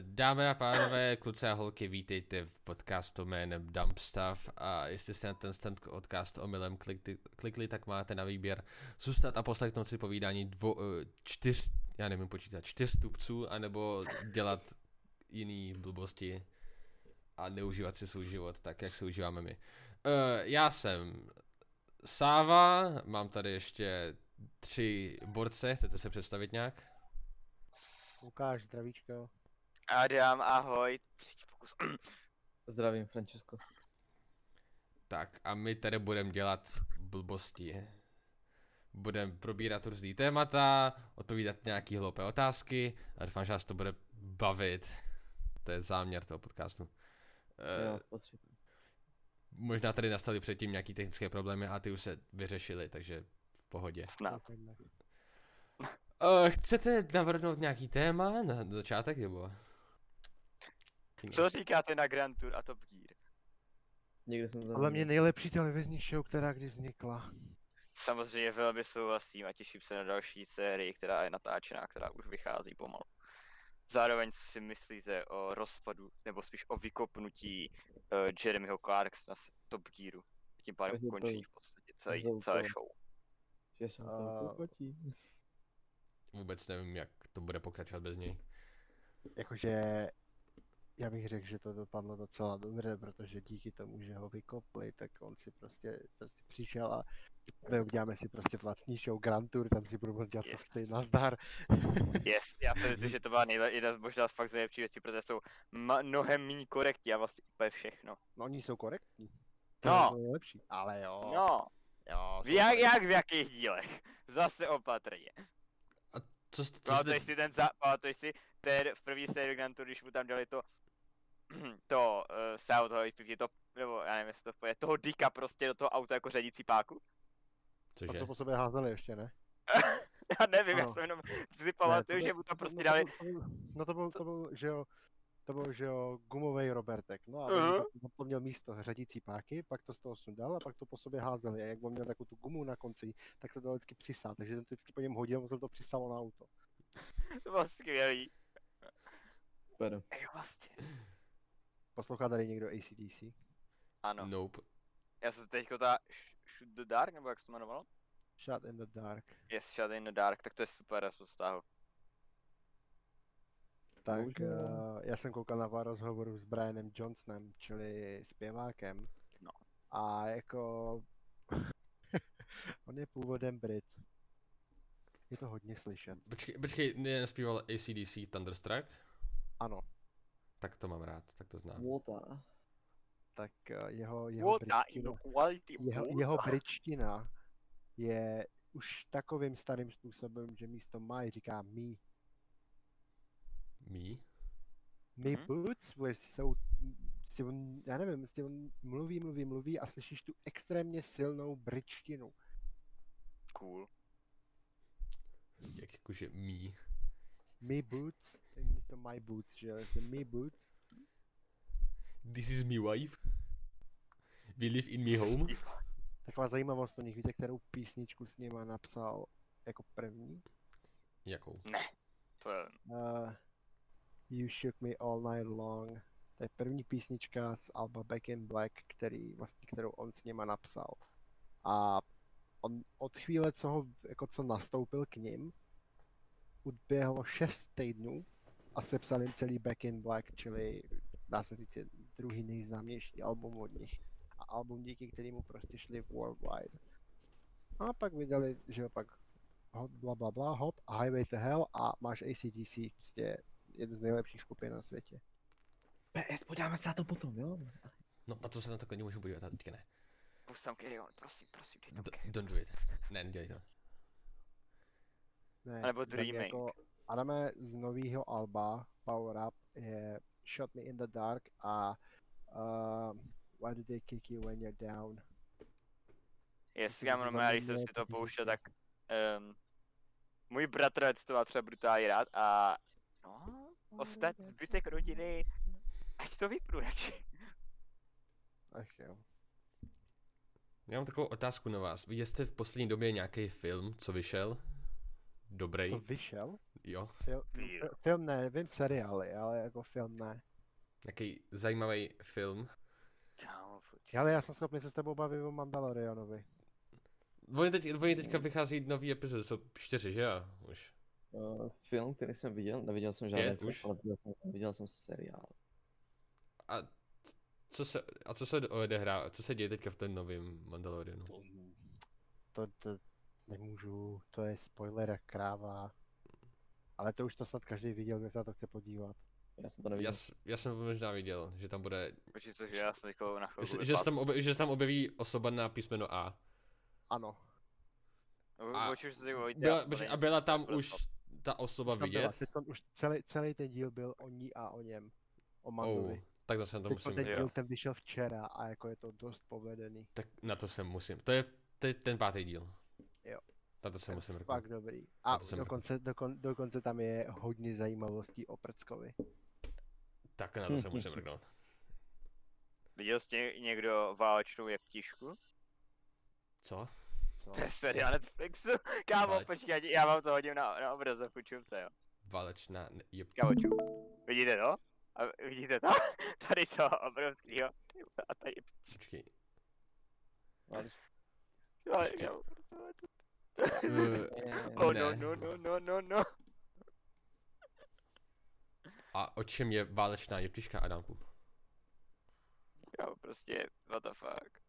dámy a pánové, kluci a holky, vítejte v podcastu jménem Dump Stuff a jestli jste na ten stand podcast omylem klikli, klikli, tak máte na výběr zůstat a poslechnout si povídání dvo, eh, čtyř, já nevím počítat, čtyř stupců, anebo dělat jiný blbosti a neužívat si svůj život tak, jak si užíváme my. Uh, já jsem Sáva, mám tady ještě tři borce, chcete se představit nějak? Lukáš, zdravíčko. Adam, ahoj. Třetí pokus. Zdravím, Francesco. Tak a my tady budeme dělat blbosti. Budeme probírat různý témata, odpovídat nějaký hloupé otázky a doufám, že vás to bude bavit. To je záměr toho podcastu. Jo, Uh, potřebuji. možná tady nastaly předtím nějaký technické problémy a ty už se vyřešily, takže v pohodě. Snad. Uh, chcete navrhnout nějaký téma na začátek, nebo? Co říkáte na Grand Tour a Top Gear? Nikdy jsem to Podle mě nejlepší televizní show, která kdy vznikla. Samozřejmě velmi souhlasím a těším se na další sérii, která je natáčená, která už vychází pomalu. Zároveň co si myslíte o rozpadu, nebo spíš o vykopnutí uh, Jeremyho Clarksona z Top Gearu? Tím pádem ukončení v podstatě celé, že celé to- show. Že jsem to A-. Vůbec nevím, jak to bude pokračovat bez něj. Jakože já bych řekl, že to dopadlo docela dobře, protože díky tomu, že ho vykopli, tak on si prostě, prostě přišel a ne, uděláme si prostě vlastní show Grand Tour, tam si budu moct dělat Yes. co chci, nazdar. Yes, já si myslím, že to byla nejle, jedna z možná z fakt z nejlepších věcí, protože jsou mnohem méně korektní a vlastně úplně všechno. No oni jsou korektní. To No. je nejlepší. Ale jo, No, jo. jak, jak v jakých dílech? Zase opatrně. Co, jste- co Pamatuješ jste, si ten za, pamatuješ si ten v první sérii Grand Tour, když mu tam dali to, to uh, South High to, nebo já nevím, jestli to poje, toho Dicka prostě do toho auta jako řadící páku? A cože? to po sobě házeli ještě, ne? Já nevím, já Ano. jsem jenom si pamatuju, to že mu to prostě no, dali, To byl, no to byl, to byl, že jo, to byl, že jo, gumový Robertek. No a Aha. on to měl místo řadící páky, pak to z toho sundal a pak to po sobě házeli. A jak on měl takovou tu gumu na konci, tak se to vždycky přisál. Takže ten to vždycky po něm hodil, on se to přisalo na auto. to bylo skvělý. Super. Jo, vlastně. Poslouchá tady někdo ACDC? Ano, Nope. já jsem teďko ta Sh- Shoot the Dark, nebo jak se to jmenovalo? Shot in the Dark. Yes, Shut in the Dark, tak to je super, já jsem stáhl. Tak uh, já jsem koukal na pár rozhovorů s Brianem Johnsonem, čili zpěvákem. No. A jako... on je původem Brit. Je to hodně slyšet. Počkej, počkej, nespíval ACDC Thunderstruck? Ano, Tak to mám rád, tak to znám. Water. tak uh, jeho, jeho, britština, quality jeho, water. jeho britština je už takovým starým způsobem, že místo my říká me. Me? My Mhm. boots were so... Si on, já nevím, si on mluví, mluví, mluví a slyšíš tu extrémně silnou britštinu. Cool. Jak jakože me? Me boots, místo my boots, že jo, jsem me boots. This is me wife. We live in me home. Taková zajímavost o nich, víte, kterou písničku s nima napsal jako první? Jakou? Ne, to je, Uh, you Shook Me All Night Long. To je první písnička z Alba Back in Black, který, vlastně, kterou on s nima napsal. A on od chvíle, co, ho, jako co nastoupil k ním, uběhlo 6 týdnů a sepsal jim celý Back in Black, čili dá se říct je druhý nejznámější album od nich. A album, díky kterému prostě šli worldwide. A pak vydali, že jo, pak hop, bla bla bla, hop, a Highway to Hell a máš ACDC, prostě jeden z nejlepších skupin na světě. PS, podíváme se na to potom, jo? No a to se na takhle nemůžu podívat, a teďka ne. Puść tam carry on, prosím, prosím, dej tam carry don't on. do it. Ne, nedělej to. Ne, Nebo mě Dreaming. Jako, Adame z nového alba Power Up je Shot Me in the Dark a uh, Why do they kick you when you're down? Yes, Myslím, já mám když jsem si to pouštěl, tak um, můj bratranec to má třeba brutálně rád a no, ostat zbytek rodiny, ať to vypnu radši. Ach jo. Já mám takovou otázku na vás. Viděli jste v poslední době nějaký film, co vyšel? Dobrý. Co vyšel? Jo. Fil, film ne, vím seriály, ale jako film ne. Jaký zajímavý film. Ale já jsem schopný se s tebou bavit o Mandalorianovi. Oni, teď, oni teďka vychází nový epizody, jsou čtyři, že jo? Už. Uh, film, který jsem viděl, neviděl jsem žádný film, už? ale viděl jsem, viděl jsem seriál. A co se, a co se odehrá, co se děje teďka v tom novém Mandalorianu? To, to nemůžu, to je spoiler jak kráva. Ale to už to snad každý viděl, kdo se na to chce podívat. Já jsem to neviděl. Já, já jsem možná viděl, že tam bude, Počkej, cože já jsem teďko na chvilku že, že, se tam objeví, že se tam objeví osoba na písmeno A. Ano. a a, vojít, Byla, a byla tam už ta osoba Tam byla, vidět? teď tam už celý, celý ten díl byl o ní a o něm. O Mandovi. Oh, tak to jsem to Teď musím, ten díl ten vyšel včera a jako je to dost povedený. tak na to jsem musím. To je, to je ten pátý díl. Jo. Na to se musím mrknout. Fakt dobrý. A dokonce, dokon, dokonce tam je hodně zajímavostí o Prckovi. Tak na to se musím mrknout. Viděl jsi někdo válečnou jeptišku? Co? Co? To je seriál Netflixu. Kámo, Váleč- počkej, já vám to hodím na, na obrazovku, čumte jo. Válečná ne- je... Kámo, čum. Vidíte to? A vidíte to? Tady to obrovskýho. A tady Počkej. Ale-. Uh, Oh, ne. no, no, no, no, no, no. a o čem je válečná jeptiška Adamku? Kámo, prostě, what the fuck.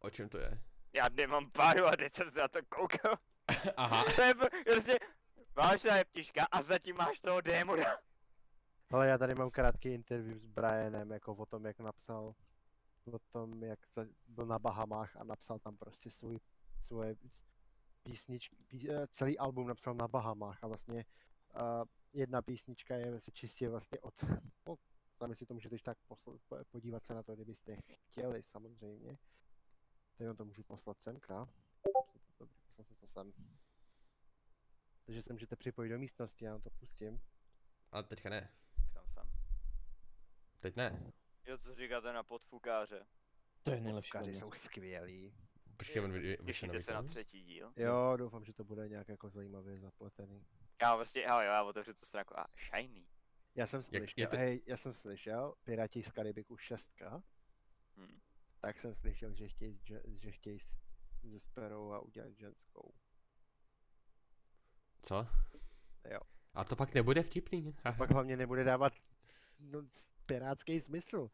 O čem to je? Já nemám páru a teď jsem se na to koukal. Aha. To je prostě válečná jeptiška a zatím máš toho démona. Ale já tady mám krátký interview s Brianem, jako o tom, jak napsal, o tom, jak se byl na Bahamách a napsal tam prostě svůj, svoje písničky, pí, eh, celý album napsal na Bahamách a vlastně uh, jedna písnička je vlastně čistě vlastně od, po, sami si to můžete tak posl, po- podívat se na to, kdybyste chtěli samozřejmě. Teď vám to můžu poslat semka. Dobrý, poslal jsem to sem. Takže se můžete připojit do místnosti, já vám to pustím. A teďka ne. Tam jsem. Teď ne. Jo, co říkáte na podfukáře? To je nejlepší. Podfukaři hodně. jsou skvělí. Počkej, on vy- vyšel Těšíte nový se na třetí díl? Jo, doufám, že to bude nějak jako zajímavě zapletený. Já prostě, hele, jo, já otevřu tu stránku a shiny. Já jsem Jak- slyšel, je to- hej, já jsem slyšel, Piráti z Karibiku 6, Hm. tak jsem slyšel, že chtějí, s dže- že chtějí s, se Sperou a udělat ženskou. Co? Jo. A to pak nebude vtipný. Pak hlavně nebude dávat no, pirátský smysl.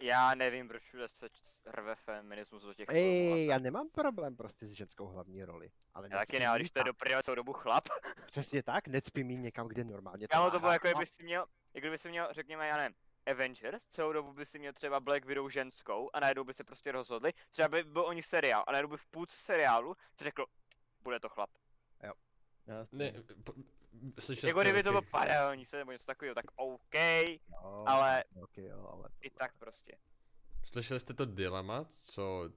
Já nevím, proč všude se rve feminismus do těch. Ej, já nemám problém prostě s ženskou hlavní roli. Ale Já taky ne, ale když to je do prdele celou dobu chlap. Přesně tak, necpí mi někam, kde normálně Kámo, má to bylo jako, kdyby si měl, jako kdyby si měl, řekněme, já nevím, Avengers, celou dobu by si měl třeba Black Widow ženskou a najednou by se prostě rozhodli, třeba by byl oni seriál a najednou by v půlce seriálu si řekl, bude to chlap. Jasně. Ne, slyšel Jako kdyby to bylo se nebo něco takového, tak OK, Jo, ale ok, jo, ale i tak prostě. Slyšeli jste to dilema, co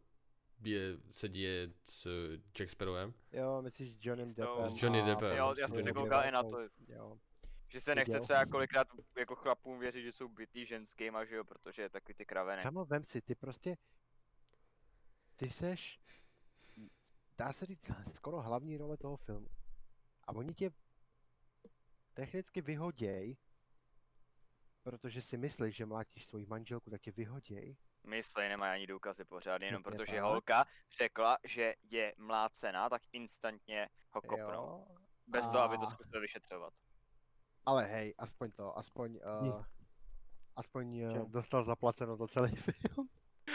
je, se děje s Jack Sparrowem? Jo, myslíš s tou- Deppem? S Johnny Deppem. Jo, já jsem se Johnny koukal i na to, Jo. že se nechce třeba kolikrát jako chlapům věřit, že jsou bytý ženskýma, že jo, protože je taky ty kraveny. Kamo, vem si, ty prostě, ty seš, dá se říct, skoro hlavní role toho filmu. A oni tě technicky vyhoděj, protože si myslíš, že mlátíš svoji manželku, tak tě vyhoděj. Myslej, nemají ani důkazy pořád, jenom protože tak. holka řekla, že je mlácená, tak instantně ho kopnou. Jo. Bez toho, aby to A- zkusil vyšetřovat. Ale hej, aspoň to, aspoň, Hm. uh, aspoň uh, dostal zaplaceno za celý film.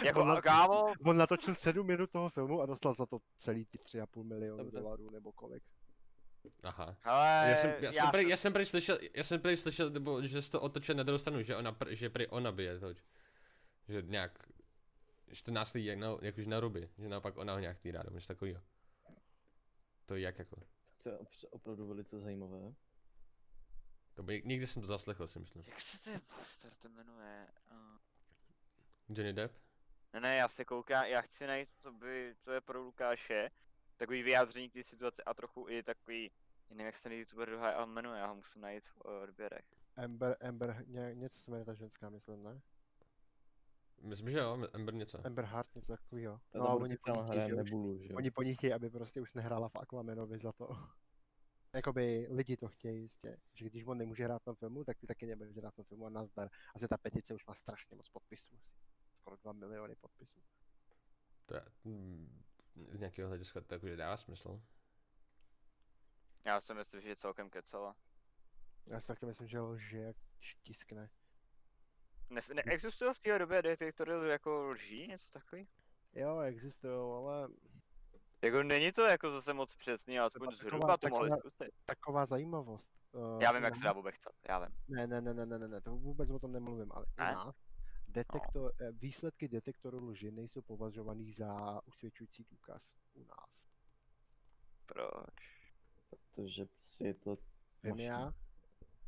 Jako, a kámo, On natočil 7 minut toho filmu a dostal za to celý ty 3,5 milionu dolarů nebo kolik. Aha. hele, Já jsem, já, jsem prý, jsem- já jsem prý slyšel, já jsem prý slyšel, nebo že jsi to otočil na druhou stranu, že ona, pr, že prý ona bije to, že nějak, že to násilí jak na, jakože na ruby, že naopak ona ho nějak týrá, nebo něco takového. To jak jako, To je opravdu velice zajímavé. to by, nikdy jsem to zaslechl, si myslím. Jak se ten poster to jmenuje? Uh... Johnny Depp? Ne, ne, já se koukám, já chci najít, co by, co je pro Lukáše, takový vyjádření k té situaci a trochu i takový, nevím, jak se ten youtuber druhý ale jmenuje, já ho musím najít v odběrech. Amber, Amber, ně, něco se jmenuje ta ženská, myslím, ne? Myslím, že jo, Ember něco. Amber Heart, něco takového. No a oni po ní hraje Nebulu, že jo. Oni po ní chtějí, aby prostě už nehrála v Aquamanovi za to. Jakoby lidi to chtějí jistě, že když on nemůže hrát v tom filmu, tak ty taky nebudeš hrát v tom filmu a nazdar. Asi ta petice už má strašně moc podpisů, asi skoro 2 miliony podpisů. To je, mm, z nějakého hlediska to jakože dává smysl. Já si myslím, že je celkem kecala. Já si taky myslím, že lže jak tiskne. Ne, neexistují v té době detektory jako lží, něco takový? Jo, existují, ale Jako není to jako zase moc přesný, ale aspoň Taková- zhruba to mohli taková- zkusit. taková zajímavost. Uh, Já vím, jak se dá bobechcat, já vím. Ne, ne, ne, ne, ne, ne, to vůbec o tom nemluvím, ale u Ne? nás detektor, eh, výsledky detektoru lži nejsou považovaný za usvědčující důkaz u nás. Proč? Protože prostě je to Vím já,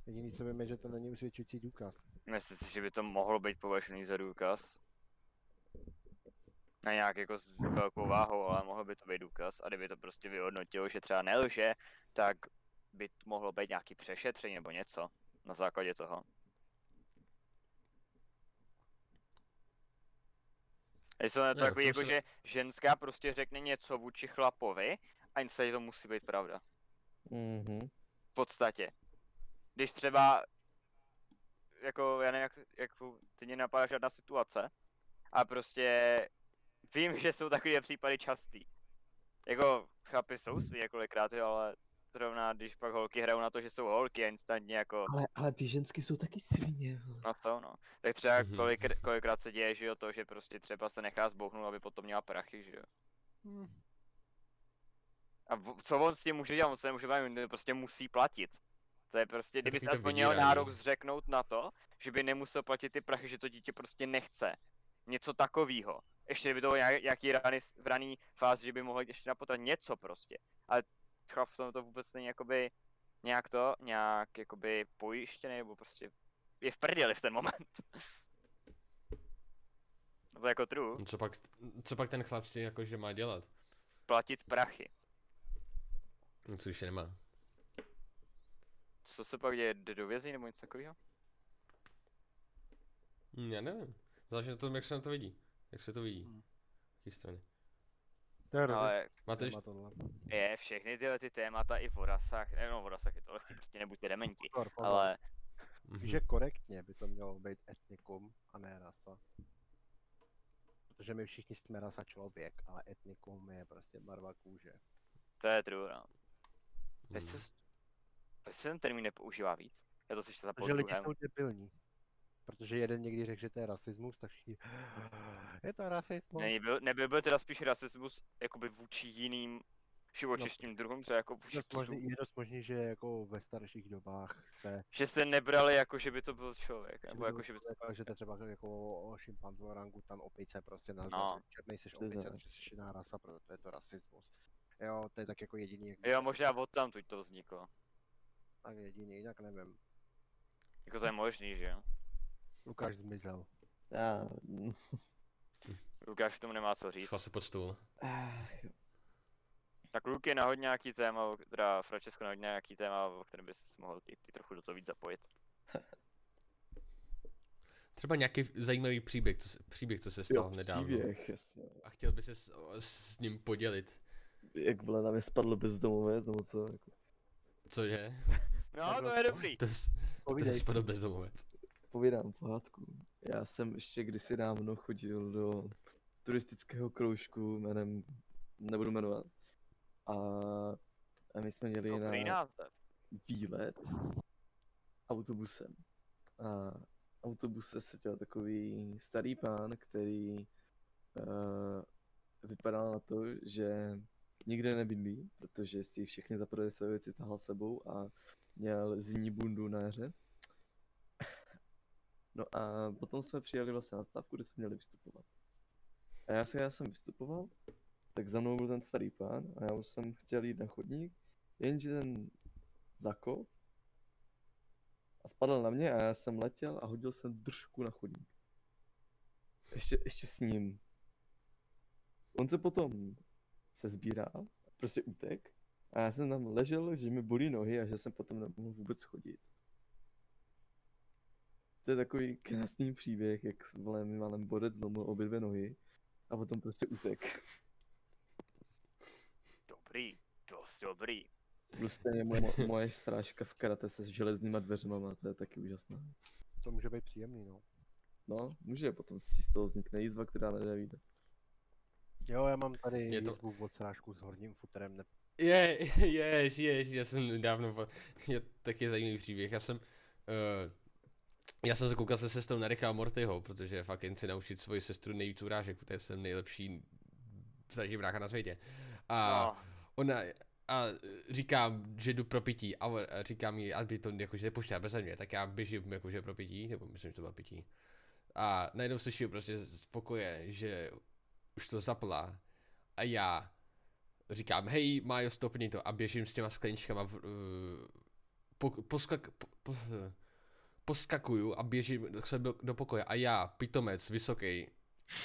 jediný co vím je, že to není usvědčující důkaz. Myslím si, že by to mohlo být považený za důkaz. Na nějak jako s velkou váhou, ale mohlo by to být důkaz. A kdyby to prostě vyhodnotilo, že třeba nelže, tak by to mohlo být nějaký přešetření nebo něco na základě toho. Jestli to takový, to jako se- že ženská prostě řekne něco vůči chlapovi a instantně to musí být pravda. Mhm. v podstatě. Když třeba, jako, já nevím, jak, jak ty mě napadá žádná situace, a prostě vím, že jsou takové případy častý. Jako, chlapi jsou svý několikrát, jo, ale zrovna když pak holky hrajou na to, že jsou holky a instantně jako, Ale, ale ty ženský jsou taky svině. no co no. Tak třeba Mhm. kolik, kolikrát se děje, že jo, to, že prostě třeba se nechá zbouchnout, aby potom měla prachy, že jo. A v- co on s tím může dělat, on se nemůže bavit, on prostě musí platit. To je prostě, kdyby se to aspoň měl nárok zřeknout na to, že by nemusel platit ty prachy, že to dítě prostě nechce. Něco takového. Ještě kdyby to bylo nějak- nějaký rany, v raný fázi, že by mohl jít ještě napotrat něco prostě. Ale chlap v tom to vůbec není jakoby nějak to, nějak jakoby pojištěný, nebo prostě je v prdeli v ten moment. to je jako true, Co pak, co pak ten chlap s tím jakože má dělat? platit prachy. No, Co když je nemá? Co se pak děje, jde do vězení nebo něco takového? Já nevím. Záleží na tom, jak se na to vidí. Jak se to vidí. Hmm. Jaký strany. To je hrozně Ale ještě... tohle. je, všechny tyhle ty témata i v rasách, ne, no v rasách je to lehký, prostě nebuďte dementi, Pozor, pozor. ale Mhm. Že korektně by to mělo být etnikum a ne rasa. Protože my všichni jsme rasa člověk, ale etnikum je prostě barva kůže. to je true, no. Proč se, proč se ten termín nepoužívá víc? Já to slyšel za Protože lidi jsou debilní. Protože jeden někdy řekl, že to je rasismus, tak všichni... Je to rasismus. Není, byl, nebyl byl teda spíš rasismus jakoby vůči jiným živočišním druhům, třeba jako vůči dost možný, je dost možný, že jako ve starších dobách se... Že se nebrali jako, že by to byl člověk, nebo by jako, byl že by to... člověk, že to je třeba jako šimpanzu, orangutan, opice, prostě na No. černý seš opice, takže jsi jiná rasa, proto je to rasismus. Jo, to je tak jako jediný, jak Jo, možná od tam tuď to vzniklo. tak jediný, jinak nevím. Jako to je možný, že jo? Lukáš zmizel. Já, Lukáš k tomu nemá co říct. Šla se pod stůl. ach, jo. Tak Luky nahoď nějaký téma, o- teda Francesco nahoď nějaký téma, o kterém bys mohl ty, ty trochu do toho víc zapojit. Třeba nějaký zajímavý příběh, co se, příběh, co se stal jo, nedávno. příběh, jasně. A chtěl by se s, s ním podělit. Jak vole na mě spadl bezdomovec, nebo co? Co je? No, to je dobrý. To, to Povídej. spadl bezdomovec. Povídám pohádku. Já jsem ještě kdysi dávno chodil do turistického kroužku jménem, nebudu jmenovat. A, a my jsme měli Dobrý na název. výlet autobusem. A v autobuse seděl takový starý pán, který uh, vypadal na to, že nikde nebydlí, protože si všechny zaprvé své věci tahal sebou a měl zimní bundu na jaře. No a potom jsme přijeli vlastně na stávku, kde jsme měli vystupovat. A já, se, já jsem vystupoval, tak za mnou byl ten starý pán a já už jsem chtěl jít na chodník, jenže ten zakop a spadl na mě a já jsem letěl a hodil jsem držku na chodník. Ještě, ještě s ním. On se potom se sbíral, prostě utek a já jsem tam ležel, že mi bolí nohy a že jsem potom nemohl vůbec chodit. To je takový krásný příběh, jak vole, mi malem bodec zlomil obě dvě nohy a potom prostě utek. Dobrý, dost dobrý. Plus stejně mo- mo- moje srážka v karate se s železnýma dveřma, to je taky úžasná. To může být příjemný, no. No, může, potom si z toho vznikne jízva, která nejde víte. Jo, já mám tady Je to- jizbu od srážku s horním futrem. Ne... Je, je, je, já jsem nedávno, po- je taky zajímavý příběh, já jsem, uh, já jsem se koukal se sestrou na Ricka Mortyho, protože fakt jen si naučit svoji sestru nejvíc urážek, protože jsem nejlepší zažij brácha na světě. A No, ona, a říkám, že jdu pro pití a, on- a říká mi, aby to jakože nepuštěla bez mě, tak já běžím jakože pro pití, nebo myslím, že to bylo pití. A najednou slyším prostě z pokoje, že už to zapla a já říkám, hej, Májo, stopni to a běžím s těma skleničkama v, uh, po, poskak, po, po, poskakuju a běžím do, do pokoje a já, pitomec, vysoký,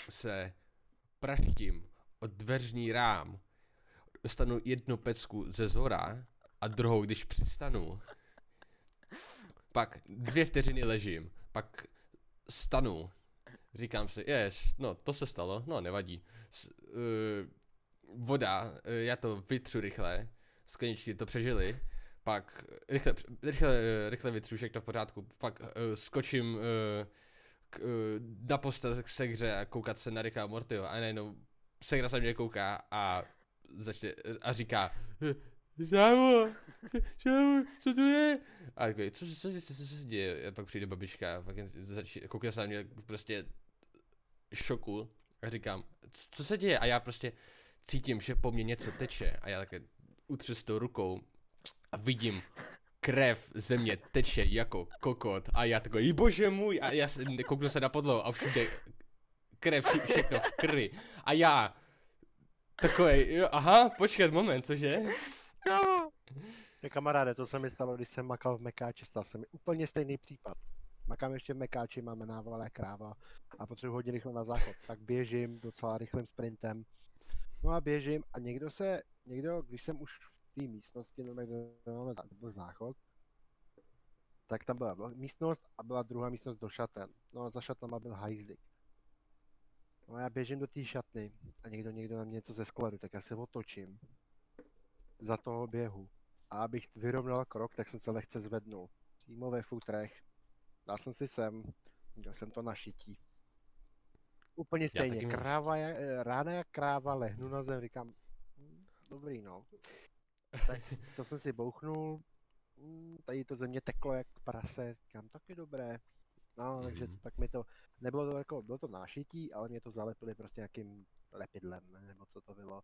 se praštím o dveřní rám, dostanu jednu pecku ze zhora a druhou, když přistanu. Pak dvě vteřiny ležím, pak stanu, říkám si, jež, no to se stalo, no nevadí. S, uh, voda, uh, já to vytřu rychle, skleničky to přežili, pak rychle, rychle, rychle vytřu všechno v pořádku, pak uh, skočím uh, k, uh, na postel k segře a koukat se na Ricka Mortyho a najednou segra se mě kouká a začne a říká Sámo, sámo, co to je? A takový, co, co, co, co, co se děje? A pak přijde babička a začne, kouká se na mě prostě šoku a říkám, "Co- co se děje? A já prostě cítím, že po mně něco teče a já také utřu s tou rukou a vidím krev ze mě teče jako kokot a já takový, bože můj, a já se, kouknu se na podlahu a všude krev, vše- všechno v krvi a já takový, jo, aha, počkat moment, cože? Je kamaráde, to se mi stalo, když jsem makal v Mekáči, stal se mi úplně stejný případ. Makám ještě v Mekáči, máme návalé kráva a potřebuji hodně rychle na záchod. Tak běžím docela rychlým sprintem. No a běžím a někdo se, někdo, když jsem už té místnosti, no, kde máme zá- byl záchod, tak tam byla místnost a byla druhá místnost do šaten. No a za šatama byl hajzlik. No a já běžím do té šatny a někdo, někdo na mě něco ze skladu, tak já se otočím za toho běhu. A abych vyrovnal krok, tak jsem se lehce zvednul. Přímo ve futrech. Dal jsem si sem, měl jsem to na šití. Úplně stejně, kráva, jak- rána jak kráva, lehnu na zem, říkám, "Hm, dobrý no. Tak to jsem si bouchnul, hm, tady to ze mě teklo jak prase, říkám, taky dobré. No, takže Mhm. tak mi to, nebylo to jako, bylo to nášití, ale mě to zalepili prostě nějakým lepidlem, ne, nebo co to bylo.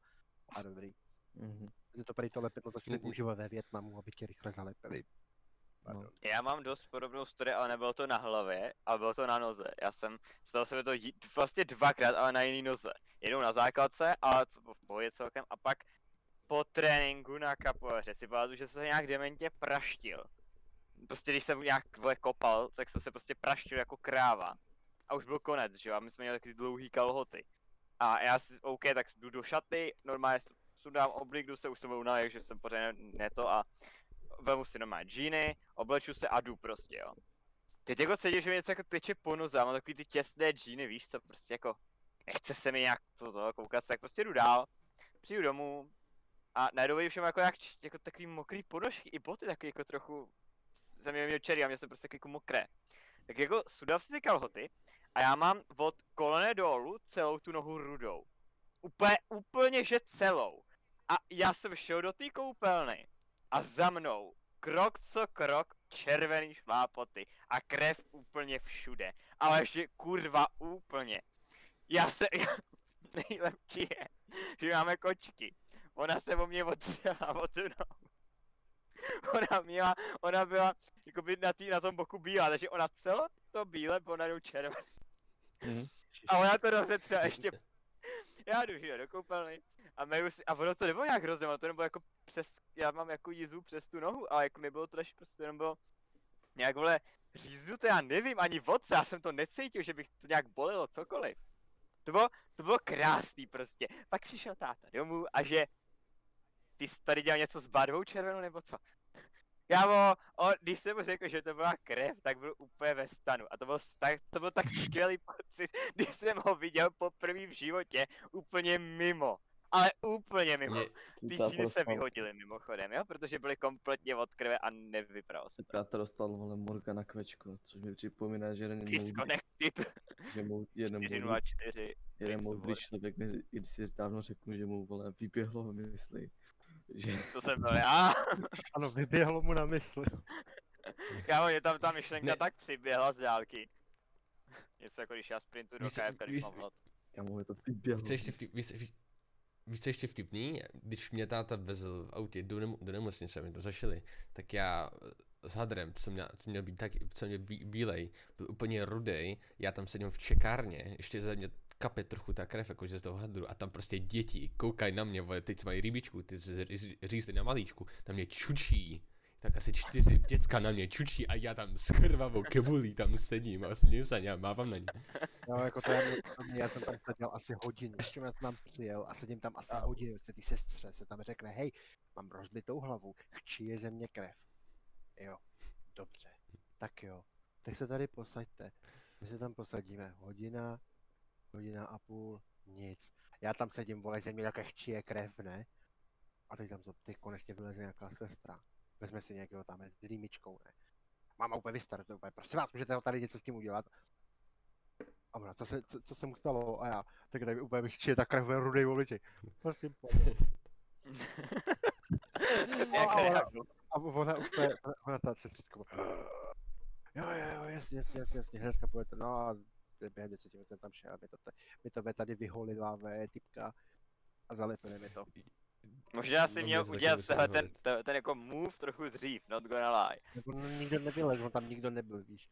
A dobrý. Mhm. Že to prý to lepidlo začali Mm, mm. používat ve Větnamu, aby tě rychle zalepili. Pardon. Já mám dost podobnou story, ale nebylo to na hlavě, ale bylo to na noze. Já jsem, stalo se mi to jí- vlastně dvakrát, ale na jiný noze. Jednou na základce, ale to bylo v pohodě celkem, a pak po tréninku na kapoeře si pamatuju, že jsem se nějak dementě praštil. Prostě když jsem nějak vole, kopal, tak jsem se prostě praštil jako kráva. A už byl konec, že jo, a my jsme měli taky dlouhý kalhoty. A já si, OK, tak jdu do šaty, normálně sundám oblík, jdu se, už jsem byl unavený, že jsem pořád ne, to a vemu si normálně džíny, obleču se a jdu prostě, jo. Teď jako cítím, že mi něco jako teče po noze, mám takový ty těsné džíny, víš co, prostě jako, nechce se mi nějak to, to koukat tak prostě jdu dál, přijdu domů a najednou mám jako, jak, jako takový mokrý ponožky i boty, takový jako trochu, jsem je měl čerý a mě jsem prostě jako mokré. Tak jako sudám si ty kalhoty a já mám od kolene dolů celou tu nohu rudou. Úplně, úplně, že celou. A já jsem šel do té koupelny a za mnou, krok co krok, červený šlápoty a krev úplně všude. Ale že kurva úplně. Já se, nejlepší je, že máme kočky. Ona se o mě odřela o tu nohu. Ona měla, ona byla jakoby na, tý, na tom boku bílá, takže ona celé to bílé bylo najednou červené. Mhm. A ona to rozetřela ještě. Já jdu, že jo, do koupelny a meju si, a ono to nebylo nějak hrozné, ono to nebylo jako přes, já mám jako jízdu přes tu nohu, ale jako mi bylo to prostě jenom bylo nějak vole, říznu to já nevím ani vodce, já jsem to necítil, že bych to nějak bolelo, cokoliv. To bylo, to bylo krásný prostě. Pak přišel táta domů a že ty jsi tady dělal něco s barvou červenou nebo co? Kámo, on, když jsem mu řekl, že to byla krev, tak byl úplně ve stanu. A to byl, tak, to byl tak skvělý pocit, když jsem ho viděl poprvé v životě úplně mimo. Ale úplně mimo. Ty žíly se vyhodily mimochodem, jo? Protože byly kompletně od krve a nevypral se. Táta dostal vole Morgana kvečko, což mi připomíná, že jeden Disconnected že mou, jeden moudrý, 404. jeden Lord. člověk mi kdysi dávno řekl, že mu vole vyběhlo mysli, že To jsem byl já. Ano, vyběhlo mu na mysl. Kámo, mě tam ta myšlenka Ne. tak přiběhla z dálky. Něco jako když já sprintu do KFK, vy když mám hlad. Kamu je to vyběhlo. Víš, ještě vtip, víš, víš, víš, co ještě vtipný? Když mě táta vezl v autě do, nem, do nemocnice, mi to zašili, tak já eh, s hadrem, co měl, co měl být taky, co měl bí, bílej, byl úplně rudej, já tam sedím v čekárně, ještě ze mě kape trochu ta krev, jakože z toho hadru, a tam prostě děti koukají na mě, vole, teď co mají rybičku, ty řízli na malíčku, tam mě čučí, tak asi čtyři děcka na mě čučí a já tam s krvavou kebulí tam sedím a směju se a mávám na ně. No, jako to je mě, já jsem tam seděl asi hodinu. Ještě jsem tam přijel a sedím tam asi A- hodinu, se ty sestře se tam řekne, hej, mám rozbitou hlavu, chči je ze mě krev. Jo, dobře, tak jo, tak se tady posaďte. My se tam posadíme, hodina, hodina a půl, nic. Já tam sedím, vole, ze mě také chči je krev, ne? A teď tam teď konečně vyleze nějaká sestra. Vezme si nějakého tam s rýmičkou, ne? Máma úplně vystartuje, úplně, prosím vás, můžete ho tady něco s tím udělat? A ona, co se, co, co se mu stalo? A já, tak tady úplně bych čil tak krev rudej obličej. Prosím. Jak A ona-? A ona úplně, ona, ona ta sestřička, jo, jo, jo, jasně, jasně, jasně, jasně, hnedka pojďte, no a během deseti minut jsem tam šel, mi to, mi to ve tady vyholilávé typka a zalepili mi to. Možná si No, měl udělat tenhle ten, ten, ten jako move trochu dřív, not gonna lie. Nebo no, nikdo nevylez, on tam nikdo nebyl, víš.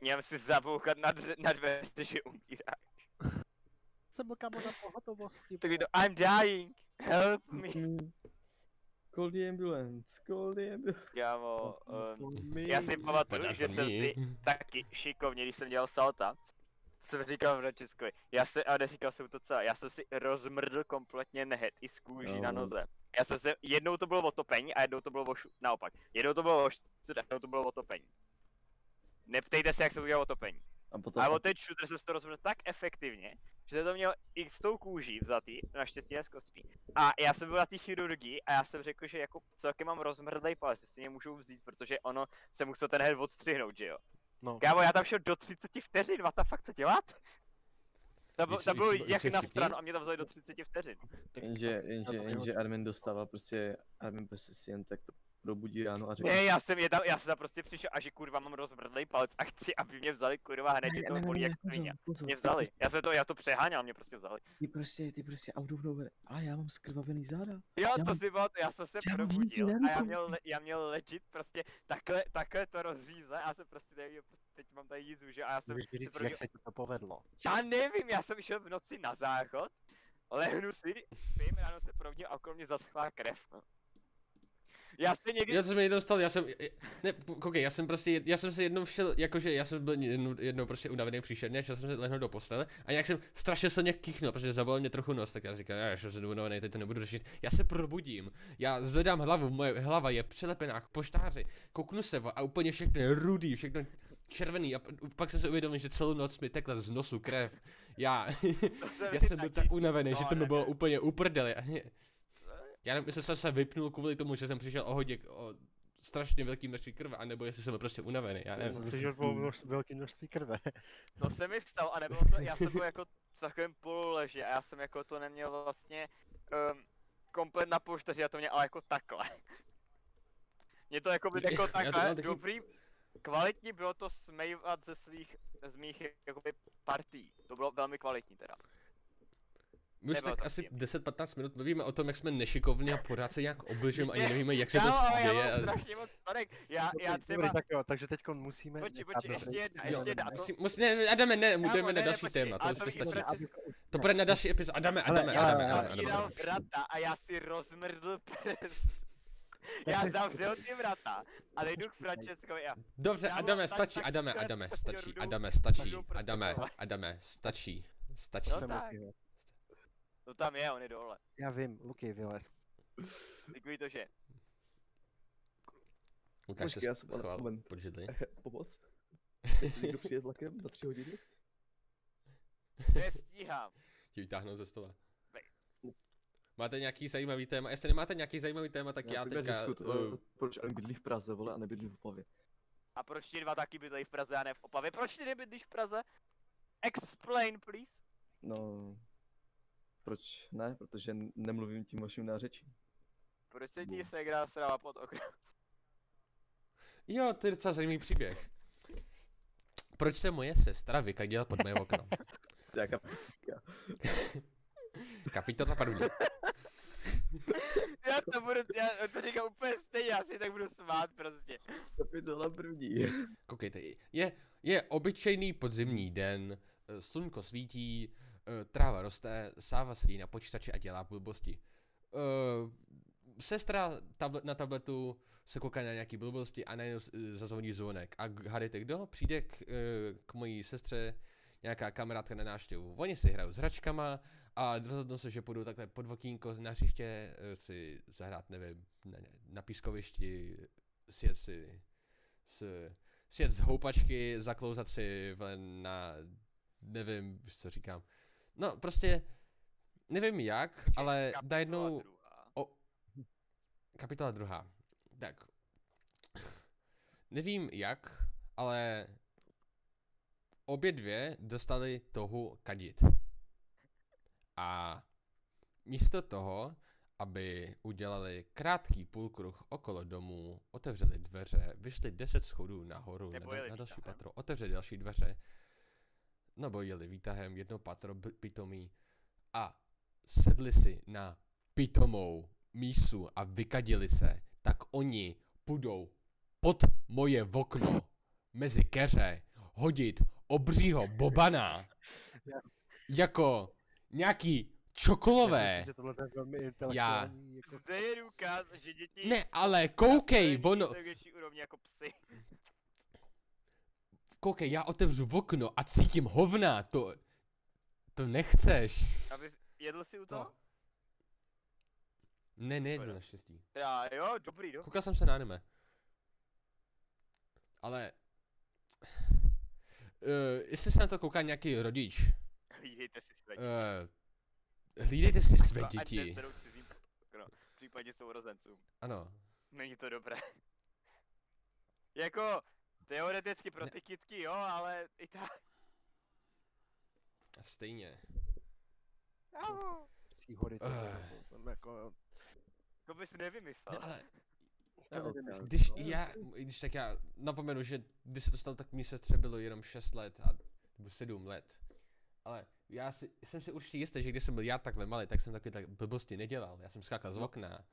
Měl si zabouchat na, dře- na dveře, že umírá. Jsem byl kamo na pohotovosti. Takový to, I'm dying, help me. Call the ambulance, call the ambulance. Kámo, um, já si pamatuju, že jsem ty taky šikovně, když jsem dělal salta, jsem říkal v Českovi, já se, a neříkal jsem to celé, já jsem si rozmrdl kompletně nehet i z kůží na Jo. noze. Já jsem se, jednou to bylo otopení a jednou to bylo ošu, naopak. Jednou to bylo oštět a jednou to bylo otopení. Neptejte se, jak se udělalo otopení. A potom A o ten shooter jsem si to rozmrdl tak efektivně, že jsem to měl i s tou kůží vzatý, naštěstí ne z kostí. A já jsem byl na té chirurgii a já jsem řekl, že jako celkem mám rozmrdlej palec, jestli mě můžou vzít, protože ono se musel ten head odstřihnout, že jo. No. Kámo, já tam šel do 30 vteřin, what the fuck, co dělat? To, bylo, Víš- to co- jak na stranu a mě tam vzali do 30 vteřin. jenže, jenže, jenže. Armin dostává prostě, Armin prostě si jen tak to probudí ráno a řekne. Ne, já jsem, je tam, já jsem tam prostě přišel a že kurva mám rozmrdlej palec a chci, aby mě vzali kurva hned, že to bolí jak svině. Mě vzali, já jsem to, já to přeháněl, mě prostě vzali. Ty prostě, ty prostě out of nowhere. A já mám skrvavený záda. Jo, Já to mám- si bylo, já jsem se já probudil a já měl, já měl legit prostě takhle, takhle to rozřízle a já jsem prostě nevím, prostě teď mám tady jízu, že a já jsem Můžeš se říct, probudil, jak se ti to povedlo. já nevím, já jsem šel v noci na záchod, lehnu si, spím, ráno se probudím a okolo mě zaschlá krev. Já se někdy, Já jsem jednou stal, já jsem, ne, koukej, já jsem prostě, já jsem se jednou všel, jakože já jsem byl jednou, jednou prostě unavený příšerně, šel jsem se lehnout do postele a nějak jsem strašně se nějak kýchnul, protože zabolel mě trochu nos, tak já říkám, já jsem unavený, teď to nebudu řešit. Já se probudím, já zvedám hlavu, moje hlava je přilepená k poštáři, kouknu se a úplně všechno je rudý, všechno červený a pak jsem se uvědomil, že celou noc mi tekla z nosu krev. Já, já jsem byl tak unavený, že to mi bylo úplně uprdeli. Já nevím, jestli jsem se vypnul kvůli tomu, že jsem přišel o hodně, o strašně velký množství krve, anebo jestli jsem byl prostě unavený, já nevím. Bylo množ- velké množství krve. To se mi stalo a nebylo to, já jsem byl jako v takovém pololeži a já jsem jako to neměl vlastně um, komplet na poštaři, já to měl ale jako takhle. Mě to jako by jako takhle, taky- dobrý, kvalitní bylo to smejvat ze svých, z mých jakoby partí, to bylo velmi kvalitní teda. My už tak asi příjemný. 10-15 minut mluvíme o tom, jak jsme nešikovní a pořád se nějak obližujeme, ani nevíme, jak se to Kámo, ale já děje. mám a- strašně moc já, já třeba, dobrý, tak jo, takže teď musíme... počkej, počkej, ještě jedna, ještě jedna, a to, musí, musí, ne, Adame, ne, jdeme na další téma, to už stačí. To bude na další epizod, Adame, Adame, já- Adame, já- Adame, já Adame. vrata a já si rozmrdl prst. Já zavřel ty vrata a jdu k Francescovi a Dobře, Adame, stačí, tak Adame, Adame, prostě stačí, Adame, stačí, Adame. Adame, stačí, stačí. No Jsem tak. To tam je, on je dole. Já vím, Luky, vylez. Takový to, že Lukáš se Počkej, já jsem schoval pod židli. Pomoc. Chce někdo přijet vlakem na tři hodiny? Nestíhám. Ti vytáhnout ze stola. Máte nějaký zajímavý téma? Jestli nemáte nějaký zajímavý téma, tak já, Například teďka... Uh, proč on bydlí v Praze, vole, a nebydlí v Opavě? A proč ti dva taky bydlejí v Praze a ne v Opavě? Proč ty nebydlíš v Praze? Explain, please. No, proč ne? Protože nemluvím tím vaším nářečím. Proč se ti segra srala pod oknem? Jo, to je docela zajímavý příběh. Proč se moje sestra vykadila pod moje okno? Jaká Kapitola první. Já to budu, já to říkám úplně stejně, já si tak budu smát prostě. kapitola první. Koukejte, je, je obyčejný podzimní den, eh, slunko svítí, tráva roste, Sáva sedí na počítači a dělá blbosti. Eh, Sestra tablet, na tabletu se kouká na nějaký blbosti a najednou eh, zazvoní zvonek. A hádejte kdo? Přijde k, eh, k mojí sestře nějaká kamarádka na návštěvu. Oni si hrajou s hračkama a rozhodnou se, že půjdou takhle pod okýnko na hřiště eh, si zahrát, nevím, na, na pískovišti, sjet si s, sjet z houpačky, zaklouzat si na, nevím, co říkám. No, prostě, nevím jak, ale Kapitola najednou, druhá. kapitola druhá. Tak, nevím jak, ale obě dvě dostali tohu kadit. A místo toho, aby udělali krátký půlkruh okolo domu, otevřeli dveře, vyšli 10 schodů nahoru na, Nebo jeli na další patro, otevřeli další dveře, nebo jeli výtahem, jedno patro pitomý a sedli si na pitomou mísu a vykadili se, tak oni půjdou pod moje okno mezi keře hodit obřího bobana jako nějaký čokolové. Intelektuální. Jako... Zde je důkaz, že děti... Ne, ale koukej, ono, jako psy. Koukej, já otevřu okno a cítím hovna, to, to nechceš. Aby jedl si u toho? Ne, nejedu Škoda. naštěstí. Já, jo, dobrý, dobrý. Koukal jsem se na anime. Ale... Uh, jestli se na to kouká nějaký rodič, Hlídejte si své uh, hlídejte si své děti. V případě sourozencům. Ano, Není to dobré. jako, teoreticky pro Ne. ty kytky jo, ale i tak. a stejně. Au. Příhody, to Eh. jsem jako... To bys nevymyslel. Ne, ale já- když já, když tak já napomenu, že když se to stalo, tak mý sestře bylo jenom 6 let, a, nebo 7 let. Ale já si, jsem si určitě jistý, že když jsem byl já takhle malý, tak jsem takové tak blbosti nedělal. Já jsem skákal z No. okna.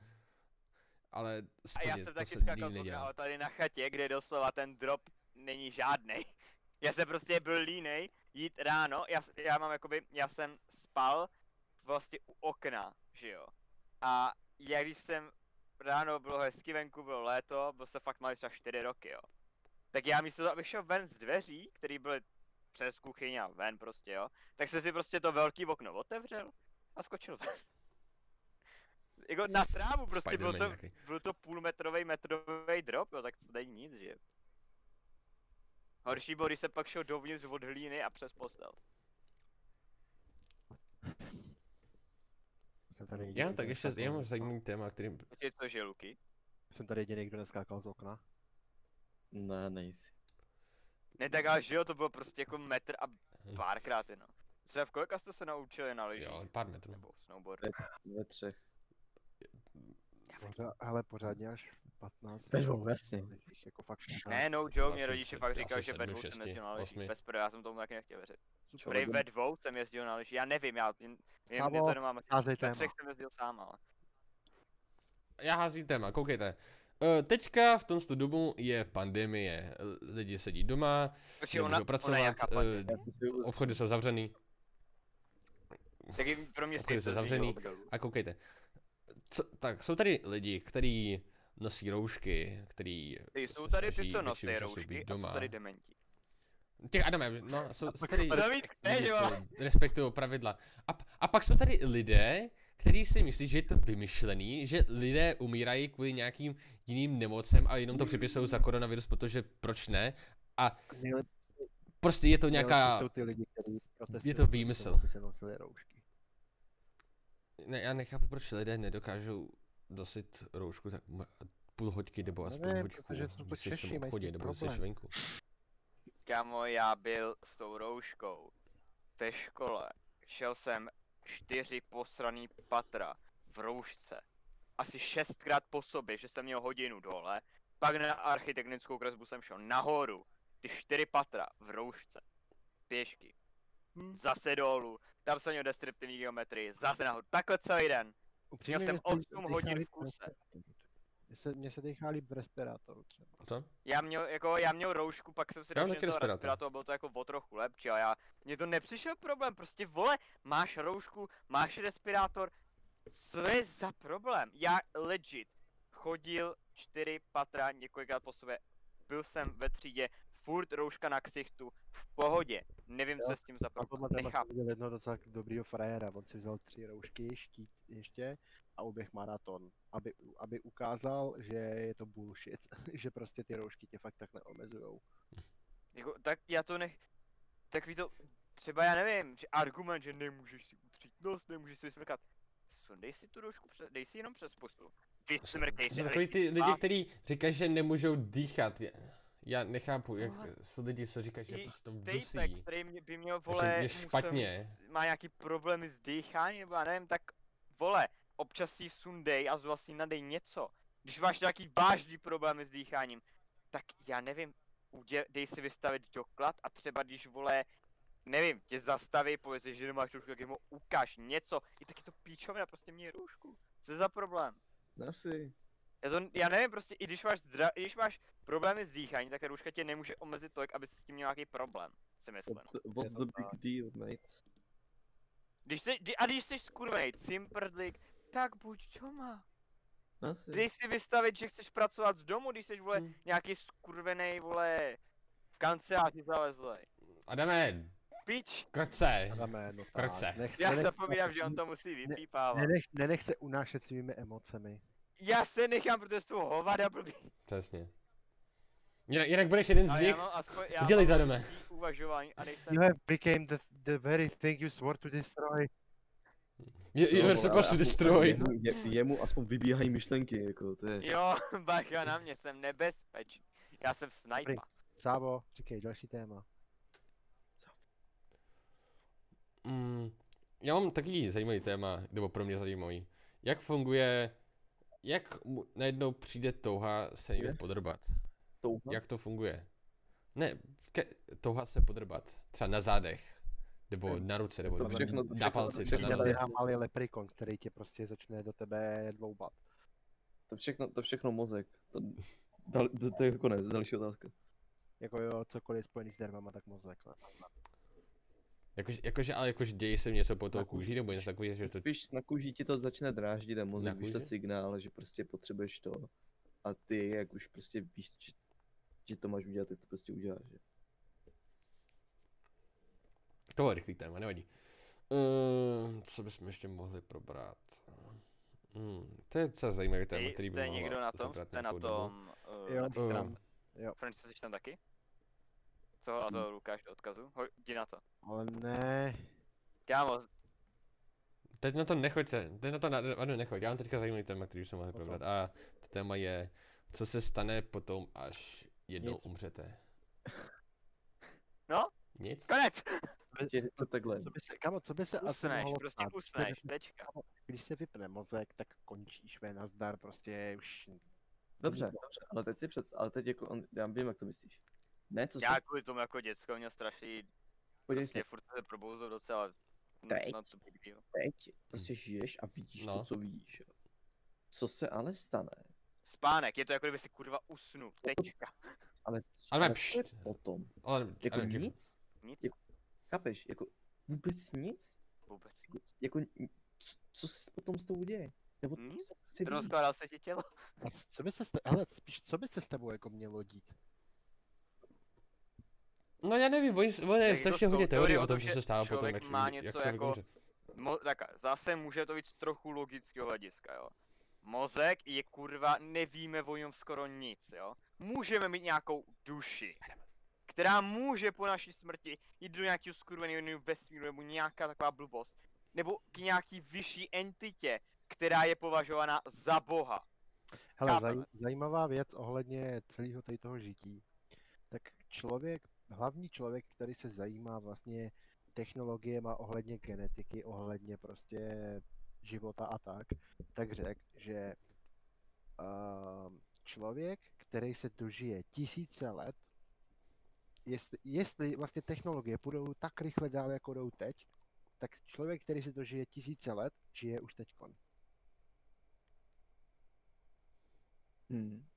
Ale A já stejně, jsem taky skákal z ale tady na chatě, kde doslova ten drop není žádnej. Já jsem prostě byl línej jít ráno, já, já mám jakoby, já jsem spal vlastně u okna, že jo. A já když jsem ráno bylo hezky venku, bylo léto, byl jsem fakt malý třeba 4 roky, jo. Tak já místo toho, abych šel ven z dveří, které byly přes kuchyň a ven prostě, jo, tak jsem si prostě to velký okno otevřel a skočil ven. Jako na trávu prostě, byl to, nějaký. byl to půlmetrový, metrový drop, jo, tak to není nic, že? Horší bylo, když se pak šel dovnitř od hlíny a přes postel. Jsem tady jediný, Já tak ještě, já z mám zajímavý téma, který... A ty co, že Luky? Jsem tady jediný, kdo neskákal z okna. Ne, nejsi. Ne, tak ale že jo, to bylo prostě jako metr a párkrát jenom. Třeba v kolika jste se naučili na lyžích? Jo, pár metrů. Nebo snowboard? Ve třech. Pořád, hele, pořádně až 15. Ve dvou, jasně. Jako fakt Ne, no joke, mě rodiče fakt říkali, že ve dvou jsem jezdil na lyžích. Bez pro, já jsem tomu taky nechtěl věřit. Prej ve dvou jsem jezdil na lyžích, já nevím, já jen, jen Sámo, něco jenom mám. házej Ve téma. třech jsem jezdil sám, ale. Já házím téma, koukejte. Uh, teďka v tomto dobu je pandemie, L- lidi sedí doma, nemůžou pracovat, eh, obchody jsou zavřený. Tak pro mě obchody jsou to zavřený. A koukejte, co, tak jsou tady lidi, kteří nosí roušky, kteří Ty, Jsou tady ty, co nosí roušky a doma. jsou tady dementi. Těch Adame, no, jsou, jsou tady respektují pravidla. A, a pak jsou tady lidé, kteří si myslí, že je to vymyšlený, že lidé umírají kvůli nějakým jiným nemocem a jenom to připisují za koronavirus, protože proč ne? A prostě je to nějaká... jsou ty lidi, kteří protestují je to výmysl. tomu, aby se nosili roušky. Ne, já nechápu, proč lidé nedokážou nosit roušku tak půl hoďky nebo aspoň Nevím, hoďku, když jsi v tom obchodě nebo jsi venku. Kámo, já byl s tou rouškou ve škole. Šel jsem čtyři posraný patra v roušce. Asi šestkrát po sobě, že jsem měl hodinu dole. Pak na architektonickou kresbu jsem šel nahoru. Ty čtyři patra v roušce. Pěšky. Hm. Zase dolů. Tam jsem měl deskriptivní geometrii. Zase nahoru. Takhle celý den. Upřímně, jsem mě se osm dýchá hodin líp v kuse. Mně se, mně se dýchá líp v respirátoru třeba. Co? Já měl, jako, já měl roušku, pak jsem si něco respirátor. respirátor a bylo to jako o trochu lepší a já, mně to nepřišel problém, prostě vole, máš roušku, máš respirátor, co je za problém? Já legit chodil čtyři patra několikrát po sobě, byl jsem ve třídě, furt rouška na ksichtu, v pohodě, nevím, co Jo, je s tím za problém, jsem nechápu. viděl jednoho docela dobrýho frajera, on si vzal tři roušky, štít ještě a uběh maraton, aby, aby ukázal, že je to bullshit, že prostě ty roušky tě fakt tak neomezujou. Jako, tak já to nech, takový to, třeba já nevím, že argument, že nemůžeš si utřít nos, nemůžeš si vysmrkat, sundej si tu roušku, pře- dej si jenom přes pustu. Vysmrkej To si, takový ty lidi, a- kteří říkají, že nemůžou dýchat. Já- Já nechápu, jak jsou lidi, co říkají, že I to s tom Dejpek, dusí. který mě, by měl, vole, je musel špatně. mít- má nějaký problémy s dýcháním, nebo já nevím, tak vole, občas si sundej a si nadej něco. Když máš nějaký vážný problémy s dýcháním, tak já nevím, udě, dej si vystavit doklad a třeba když vole, nevím, tě zastaví, pověz, že nemáš roušku, tak jim ho ukáž něco. I taky to píčovina, prostě mě roušku. Co je za problém? Asi. Já, to, já nevím, prostě i když máš, zdra, i když máš problémy s dýcháním, tak ta rouška tě nemůže omezit tolik, aby si s tím měl nějaký problém, si myslím. What the, what's to the big deal, mate? Když jsi, kdy- a když jsi skurvený cimprdlik, tak buď doma. Asi. Dej si vystavit, že chceš pracovat z domu, když jsi vole Hmm. nějaký skurvený vole v kanceláři zalezlej. Adame, Pič, krce. Adame, no tak, Krce. nech se, já nech, zapomínám, že on to musí vypípávat. nenech, nenech se unášet svými emocemi. Já se nechám, protože jsou hovada blbý. Přesně. Jinak, jinak budeš jeden z nich. Udělej mám to, jdeme. uvažování a nejsem... You have became the, the very thing you swore to destroy. Je, je, No, je supposed to ale aspoň- destroy. Jemu, je, jemu aspoň vybíhají myšlenky, jako to je. Jo, bacha na mě, jsem nebezpečný. Já jsem sniper. Sábo, říkej, další téma. Mm, já mám takový zajímavý téma, nebo pro mě zajímavý. Jak funguje, jak mu najednou přijde touha se někde Je? podrbat? Touha? Jak to funguje? Ne, ke, touha se podrbat. Třeba na zádech. Nebo Ne, na ruce, nebo to na, všechno- to na všechno- palci, to třeba na všechno. Já malý leprikon, který tě prostě začne do tebe dloubat. To všechno, to všechno mozek. To, dal, to, to je konec, další otázka. Jako jo, cokoliv spojený s nervama, tak mozek. No. Jakože, jakože, ale jakože děje se něco po tou Na kůži, nebo něco takového, že to... Spíš na kůži ti to začne dráždit a mozek vyšle kůži? signál, že prostě potřebuješ to. A ty, jak už prostě víš, že, že to máš udělat, tak to prostě uděláš. Že? To bylo rychlý téma, nevadí. Uh, co bychom ještě mohli probrat? Hmm, to je docela zajímavý téma, který by jste někdo na tom? Jste na tom... Uh, Jo. na? Uh, Jo, Franci, jsi tam taky? Co, a to Lukáš do odkazu? Hoj, jdi na to. ale ne. Kámo, teď na to nechoďte, teď na to na, ano, nechoď, já mám teďka zajímavý téma, který jsme mohli Potom. probrat. A to téma je, co se stane potom, až jednou Nic. umřete. No? Nic? konec! Je to takhle. Co by se, kamo, co by se asi Usneš, mohlo prostě stát? Když se usneš, vypne- tečka. kamo, Když se vypne mozek, tak končíš, ve nazdar, prostě už... Dobře, dobře, ale teď si před, ale teď jako, on, já vím, jak to myslíš. Ne, co se, Já kvůli tomu jako děcko měl strašný, podívej prostě se, furt se probouzil docela, Teď? no to teď prostě žiješ a vidíš No. to, co vidíš. jo. Co se ale stane, Spánek, je to jako kdyby si kurva usnul, tečka. ale, Ale ale pš- co je potom? Ale, Jako ticho. nic? Nic, Chápeš? Jako vůbec nic? vůbec. Jako, n- co, co se potom s tou děje? Nebo Nic. co se? Rozkládal se ti tělo? A co by se, hele, spíš, co by se s tebou jako mělo dít? No já nevím, oni, oni je strašně to hodně teorie o tom, že se stává potom, jak, má jak něco se jako-. Mo- tak zase může to být z trochu logického hlediska, jo. Mozek je kurva, nevíme o něm skoro nic, jo. Můžeme mít nějakou duši, která může po naší smrti jít do nějakého skurveného vesmíru nebo nějaká taková blbost. Nebo k nějaký vyšší entitě, která je považována za boha. Hele, zaj, zajímavá věc ohledně celého tady toho žití. Tak člověk, hlavní člověk, který se zajímá vlastně technologiema ohledně genetiky, ohledně prostě života a tak, tak řekl, že uh, člověk, který se dožije tisíce let, jestli, jestli vlastně technologie půjdou tak rychle dál, jako jdou teď, tak člověk, který se dožije tisíce let, žije už teďkon. Hmm.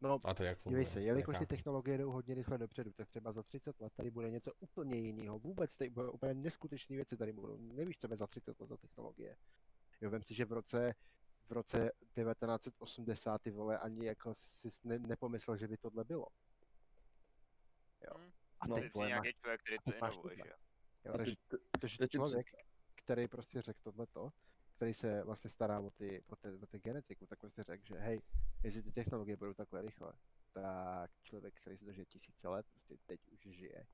No, A to jak funguje? Dívej se, jelikož ty technologie jdou hodně rychle dopředu, tak třeba za 30 let tady bude něco úplně jiného. Vůbec tady bude úplně neskutečné věci tady budou. Nevíš, co bude za 30 let za technologie. Jo, vem si, že v roce, v roce 1980 ty vole ani jako si ne, nepomyslel, že by tohle bylo. Jo. Hm. A No, teď vole, máš, nějaký člověk, který to inovuje, tohle. že jo. takže, takže člověk, který prostě řekl tohleto, který se vlastně stará o ty, o ty, o ty genetiku, tak prostě řekl, že hej, jestli ty technologie budou takhle rychle, tak člověk, který se dožije tisíce let, prostě teď už žije.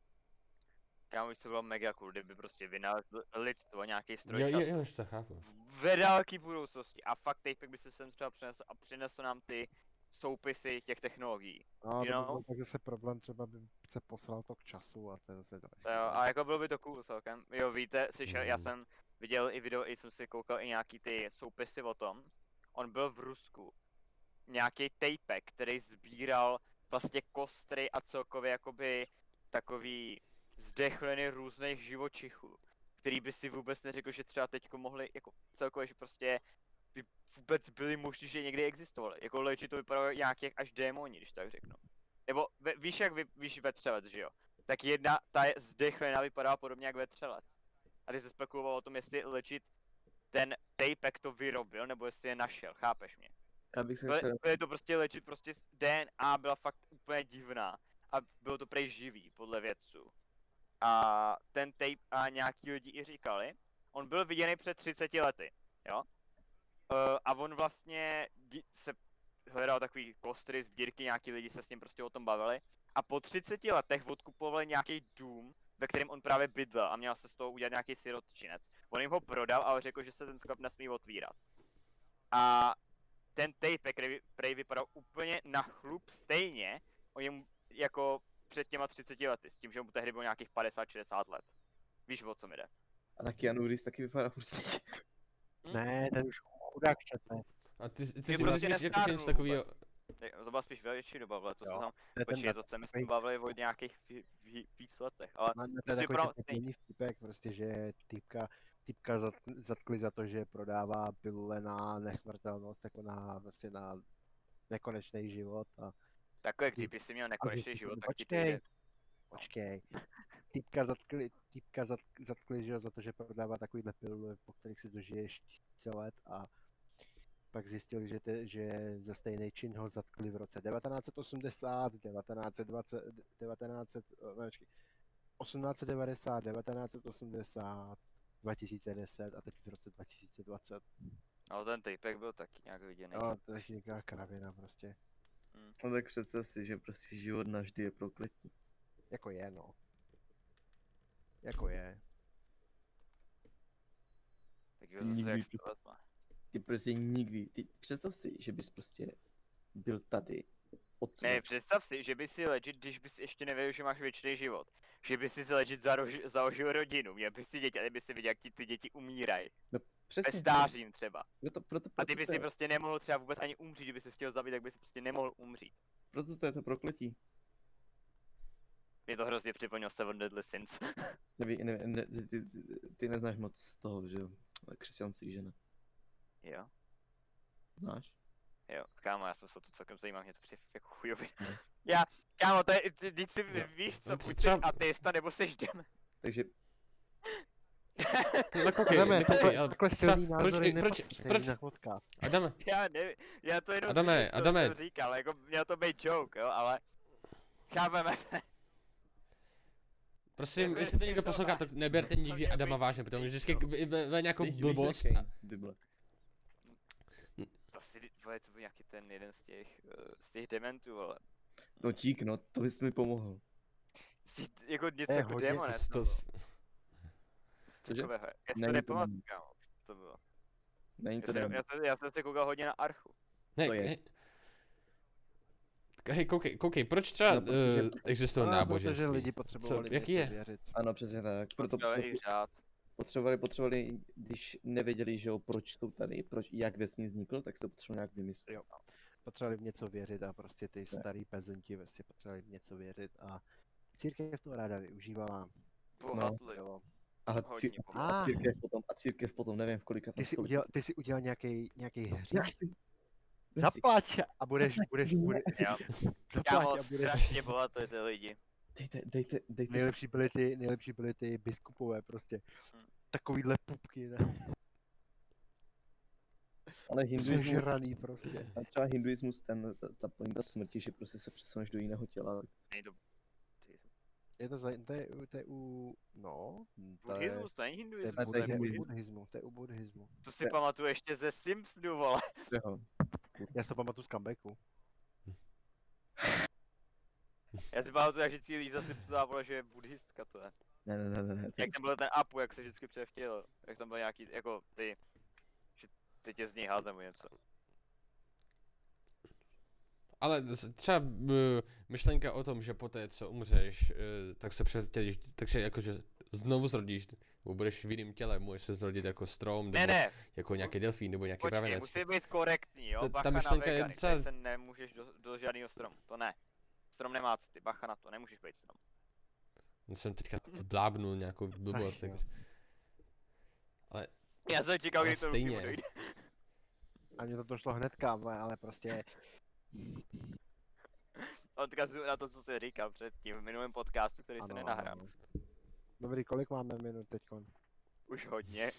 Kámo, víš, co bylo mega cool, kdyby prostě vynalezl lidstvo nějaký stroj Jo, času. jo, jo, to chápu. v dálké budoucnosti a fakt Tapek by se sem třeba přinesl a přinesl nám ty soupisy těch technologií. No, You to by know? tak zase problém, třeba by se posral to k času a to je zase další. To jo, a jako bylo by to cool celkem. Jo, víte, slyšel, já Mhm. jsem viděl i video, i jsem si koukal i nějaký ty soupisy o tom. On byl v Rusku. Nějaký Tapek, který sbíral vlastně kostry a celkově jakoby takový zdechliny různých živočichů, který by si vůbec neřekl, že třeba teďko mohli, jako celkově, že prostě by vůbec byli možný, že někdy existovali. Jako legit to vypadalo nějak jak až démoni, když tak řeknu. Nebo ve, víš, jak vy, víš vetřelec, že jo? Tak jedna, ta je zdechlina vypadá podobně jak vetřelec. A ty se spekuloval o tom, jestli legit ten Tapek to vyrobil, nebo jestli je našel, chápeš mě? já bych se Byly, chtěl, byly to prostě legit, prostě DNA byla fakt úplně divná. A bylo to prej živý, podle vědců. A ten tape a nějaký lidi i říkali, on byl viděný před 30 lety, jo? Uh, a on vlastně se hledal takový kostry, sbírky, nějaký lidi se s ním prostě o tom bavili. A po 30 letech odkupovali nějaký dům, ve kterém on právě bydlel a měl se z toho udělat nějaký sirotčinec. On jim ho prodal, ale řekl, že se ten sklep nesmí otvírat. A ten tape, který prej vypadal úplně na chlup stejně, o něm jako před těma 30 lety, s tím, že mu tehdy bylo nějakých 50-60 let. Víš, o co mi jde? a taky Anu Reeves taky vypadá stejně. Ne, ten už chudák čete. A ty, ty, Ty si prostě prostě myslíš jako nestárnul něco takového, To byla spíš větší doba, ale to se Jo. tam To Počkej, to se my takový- bavili o nějakých ví- ví- víc letech, ale to je prostě takový pro- vtipek, prostě, že typka, typka zat, zatkli za to, že prodává pilule na nesmrtelnost, jako na, prostě na nekonečný život a takhle, kdyby si měl nekonečný život, tak ti to počkej, jde. počkej. Typka zatkli, typka zat, zatkli, že za to, že prodává takovýhle pilule, po kterých si dožiješ tisíce let a pak zjistili, že, te, že za stejný čin ho zatkli v roce 1980, 1920, 1900, eh, ne, počkej, 1890, 1980, 2010 a teď v roce 2020. No ten typek byl taky nějak viděný. No, to je nějaká kravina prostě. No tak představ si, že prostě život navždy je prokletí. Jako je, no. Jako je. Tak jo, zase jak. Ty prostě nikdy, ty představ si, že bys prostě byl tady. Od Ne, představ si, že by si legit, když bys ještě nevěděl, že máš věčný život, že by si legit zarož- založil rodinu, měl bys si děti, a ty by si viděl, jak ti ty děti umírají. Ve Přesně. stářím třeba. Proto, proto, A proto, ty by to si prostě nemohl třeba vůbec ani umřít, kdyby si chtěl zabít, tak by si prostě nemohl umřít. proto to je to prokletí. Mě to hrozně připomnělo Seven Deadly Sins. Ne, ne, ty, ty, ty, ty neznáš moc z toho, že jo? Křesťanství, že ne? Jo, Znáš? jo, kámo, já jsem se o to celkem zajímal, mě to přijde jako chujově. Já, kámo, to je, ty, ty si Jo. víš co, No, buď třeba- jsi ateista, nebo jsi dem. Takže no koukej, Adame, takhle, ale takhle silný proč, proč, nepatří proč, podcast. Adame, Já nevím, já to jenom Adame, co Adame. jsem říkal, jako měl to být joke, jo, ale Chápeme. Prosím, Jako, jestli to někdo poslouchá, tak neberte nikdy Adama vážně, protože vždycky ve- ve ve nějakou blbost. víš, a- jaký Bible. To si, vole, to byl nějaký ten jeden z těch, eh, z těch dementů, ale. No tík, no, to bys mi pomohl. Z těch, jako něco je jako hodně- démon, To, to, Cože? takového. Já si to nepamatuju, demon. kámo. Co to bylo? Není Já to jsem, demon. já, jsem, já jsem se koukal hodně na Archu. ne, To je. hej, hej, koukej, koukej, proč třeba No, protože- uh, existují A, protože náboženství? lidi potřebovali Co- jaký je? věřit. Ano, přesně tak. Proto proto řád. Potřebovali, potřebovali, když nevěděli, že jo, proč jsou tady, proč, jak vesmír vznikl, tak to potřebovali nějak vymyslet. Jo. Potřebovali v něco věřit a prostě ty Ne. starý pezenti prostě potřebovali v něco věřit a církev to ráda využívala. Bohatli. Jo. Ale Hodně cí, pomáhá. a církev potom, a církev potom, nevím v kolika Ty si století. udělal, ty si udělal nějaký, nějaký hřích. Já si, já si, Zaplať a budeš, budeš, ne. budeš, Jo. zaplať Kámo, a budeš. strašně bohatli ty lidi. Dejte, dejte, dejte, Nejlepší byly ty, nejlepší byly ty biskupové prostě. Hm. Takovýhle pupky, ne? ale hinduismus, Přežraný prostě. a třeba hinduismus, ten, ta, ta pointa smrti, že prostě se přesuneš do jiného těla, Není to Je to, za, to, je, to je u, no, to je, buddhismus, to není to je, hinduismus. to je to je u buddhismu, to je u buddhismu. To si pamatuju ještě ze Simpsonu, vole. Já si to pamatuju z comebacku. Já si pamatuju, jak vždycky Líza Simpsonová, vole, že je buddhistka to je. Ne, ne, ne, ne, ne. Jak tam byl ten Apu, jak se vždycky převtěl. Jak tam byl nějaký, jako ty, že ty tě z něj házem nebo něco. Ale třeba myšlenka o tom, že poté, co umřeš, uh, tak se přetělíš, takže jakože znovu zrodíš, nebo budeš v jiném těle, můžeš se zrodit jako strom, nebo Ne, ne, jako nějaký delfín, nebo nějaký počkej, musí být korektní, jo, Ta- ta bacha na myšlenka je tady se nemůžeš do, do žádného stromu, to ne. Strom nemá ty, bacha na to, nemůžeš být strom. Jsem teďka blábnul nějakou blbost. jo. takže- Já jsem čekal, Ale kdy to stejně. Dojde. A mně to došlo hnedka, ale, ale prostě, Odkazuju na to, co jsi říkal předtím v minulém podcastu, který se ano, nenahrál. ano. Dobrý, kolik máme minut teďkon? Už hodně.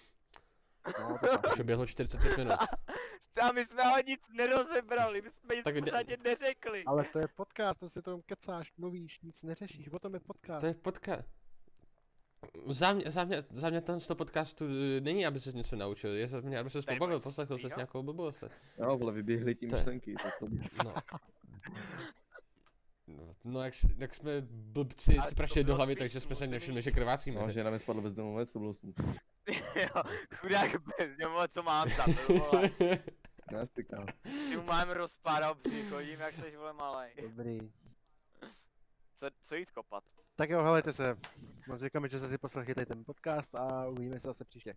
No, to tak. Už běhlo 45 minut. A my jsme ale nic nerozebrali, my jsme nic Tak podstatě neřekli. ale to je podcast, to si tom kecáš, mluvíš, nic neřešíš, o tom je podcast. To je podcast. Záměr, záměr, záměr toho z toho podcastu eh, není, aby se něco naučil, je záměr, aby se pobavil, poslechl se slyšel? nějakou blbost. Jo, vole, vyběhly tím To je- myšlenky, to, to, No. No, no jak, s- jak jsme blbci to prašili do hlavy, takže jsme se nevšimli, že krvácíme. no, že na mě spadl bezdomovec, to bylo smutné. jo, chudák bez něho, co mám to, vole. Já si kámo. Si mu mám rozpárat břich, chodím jak seš vole malej. Dobrý. Co, co jít kopat? Tak jo, helejte se. Moc děkujeme, že jste si poslechli tady ten podcast a uvidíme se zase příště.